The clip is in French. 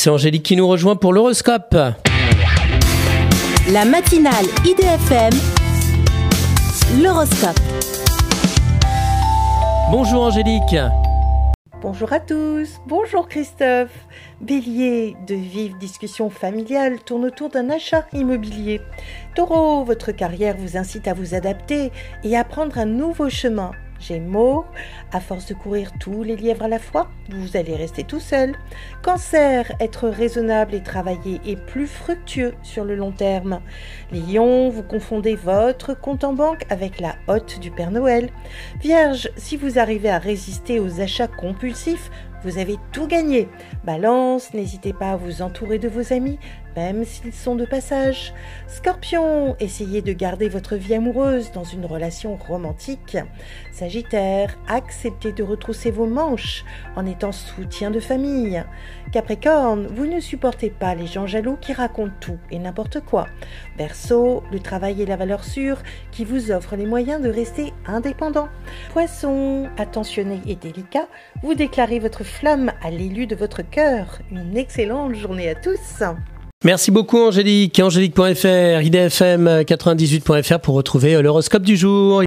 C'est Angélique qui nous rejoint pour l'horoscope. La matinale IDFM, l'horoscope. Bonjour Angélique. Bonjour à tous, bonjour Christophe. Bélier, de vives discussions familiales tournent autour d'un achat immobilier. Taureau, votre carrière vous incite à vous adapter et à prendre un nouveau chemin. Gémeaux, à force de courir tous les lièvres à la fois, vous allez rester tout seul. Cancer, être raisonnable et travailler est plus fructueux sur le long terme. Les lions, vous confondez votre compte en banque avec la hotte du Père Noël. Vierge, si vous arrivez à résister aux achats compulsifs, vous avez tout gagné. Balance, n'hésitez pas à vous entourer de vos amis, même s'ils sont de passage. Scorpion, essayez de garder votre vie amoureuse dans une relation romantique. Sagittaire, acceptez de retrousser vos manches en étant soutien de famille. Capricorne, vous ne supportez pas les gens jaloux qui racontent tout et n'importe quoi. Verseau, le travail est la valeur sûre qui vous offre les moyens de rester indépendant. Poisson, attentionné et délicat, vous déclarez votre flamme à l'élu de votre cœur. Une excellente journée à tous. Merci beaucoup Angélique. Angélique.fr, idfm98.fr pour retrouver l'horoscope du jour.